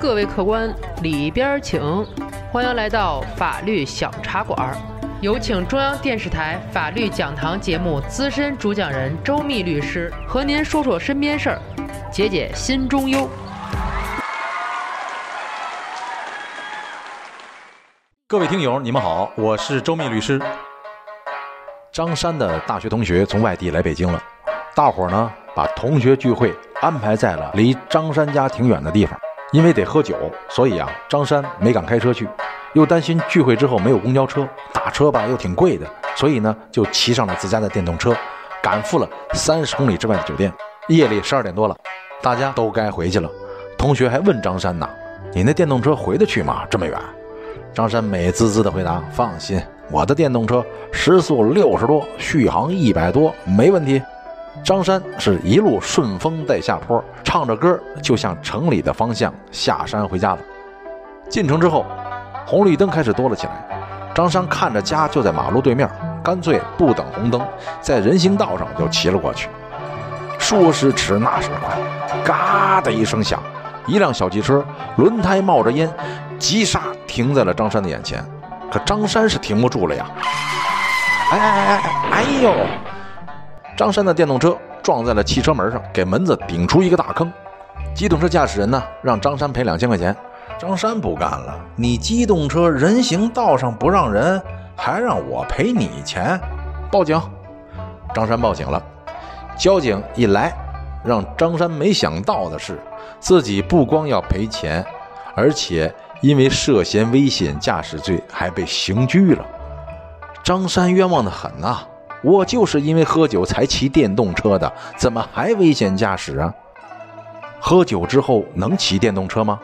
各位客官，里边请！欢迎来到法律小茶馆，有请中央电视台法律讲堂节目资深主讲人周密律师和您说说身边事儿，解解心中忧。各位听友，你们好，我是周密律师。张山的大学同学从外地来北京了，大伙儿呢把同学聚会安排在了离张山家挺远的地方。因为得喝酒，所以啊，张山没敢开车去，又担心聚会之后没有公交车，打车吧又挺贵的，所以呢，就骑上了自家的电动车，赶赴了三十公里之外的酒店。夜里十二点多了，大家都该回去了。同学还问张山呢：“你那电动车回得去吗？这么远？”张山美滋滋的回答：“放心，我的电动车时速六十多，续航一百多，没问题。”张山是一路顺风带下坡，唱着歌就向城里的方向下山回家了。进城之后，红绿灯开始多了起来。张山看着家就在马路对面，干脆不等红灯，在人行道上就骑了过去。说时迟，那时快，嘎的一声响，一辆小汽车轮胎冒着烟，急刹停在了张山的眼前。可张山是停不住了呀！哎哎哎哎哎呦！张山的电动车撞在了汽车门上，给门子顶出一个大坑。机动车驾驶人呢，让张山赔两千块钱。张山不干了：“你机动车人行道上不让人，还让我赔你钱？”报警！张山报警了。交警一来，让张山没想到的是，自己不光要赔钱，而且因为涉嫌危险驾驶罪还被刑拘了。张山冤枉的很呐！我就是因为喝酒才骑电动车的，怎么还危险驾驶啊？喝酒之后能骑电动车吗？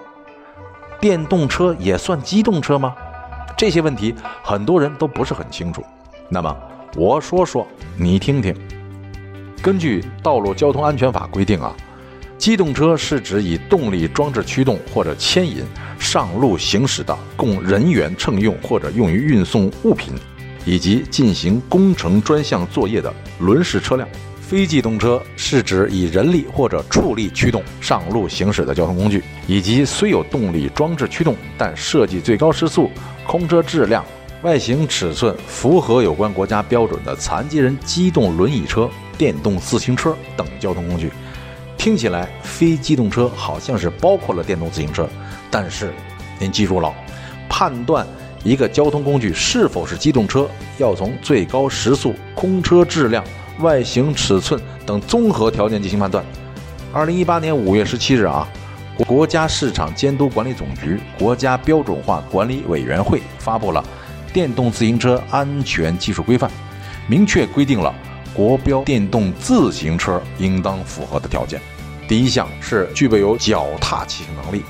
电动车也算机动车吗？这些问题很多人都不是很清楚。那么我说说，你听听。根据《道路交通安全法》规定啊，机动车是指以动力装置驱动或者牵引上路行驶的，供人员乘用或者用于运送物品。以及进行工程专项作业的轮式车辆，非机动车是指以人力或者畜力驱动上路行驶的交通工具，以及虽有动力装置驱动，但设计最高时速、空车质量、外形尺寸符合有关国家标准的残疾人机动轮椅车、电动自行车等交通工具。听起来，非机动车好像是包括了电动自行车，但是您记住了，判断。一个交通工具是否是机动车，要从最高时速、空车质量、外形尺寸等综合条件进行判断。二零一八年五月十七日啊，国家市场监督管理总局、国家标准化管理委员会发布了《电动自行车安全技术规范》，明确规定了国标电动自行车应当符合的条件。第一项是具备有脚踏骑行能力。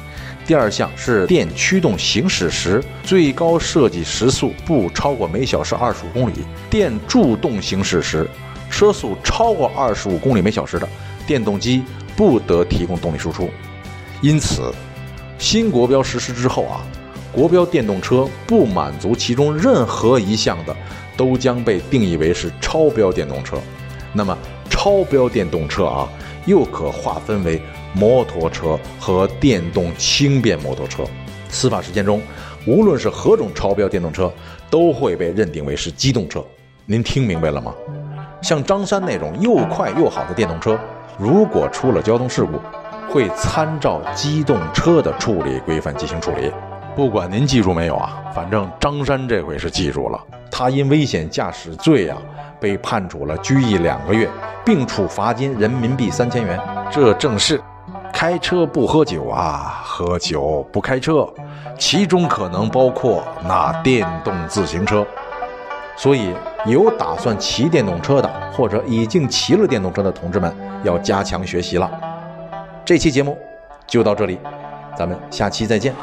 第二项是电驱动行驶时最高设计时速不超过每小时二十五公里；电助动行驶时，车速超过二十五公里每小时的电动机不得提供动力输出。因此，新国标实施之后啊，国标电动车不满足其中任何一项的，都将被定义为是超标电动车。那么，超标电动车啊，又可划分为。摩托车和电动轻便摩托车，司法实践中，无论是何种超标电动车，都会被认定为是机动车。您听明白了吗？像张三那种又快又好的电动车，如果出了交通事故，会参照机动车的处理规范进行处理。不管您记住没有啊，反正张三这回是记住了。他因危险驾驶罪啊，被判处了拘役两个月，并处罚金人民币三千元。这正是。开车不喝酒啊，喝酒不开车，其中可能包括那电动自行车。所以，有打算骑电动车的，或者已经骑了电动车的同志们，要加强学习了。这期节目就到这里，咱们下期再见。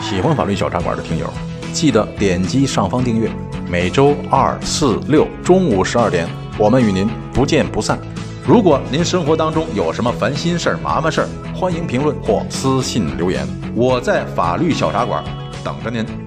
喜欢法律小茶馆的听友，记得点击上方订阅。每周二、四、六中午十二点，我们与您不见不散。如果您生活当中有什么烦心事儿、麻烦事儿，欢迎评论或私信留言，我在法律小茶馆等着您。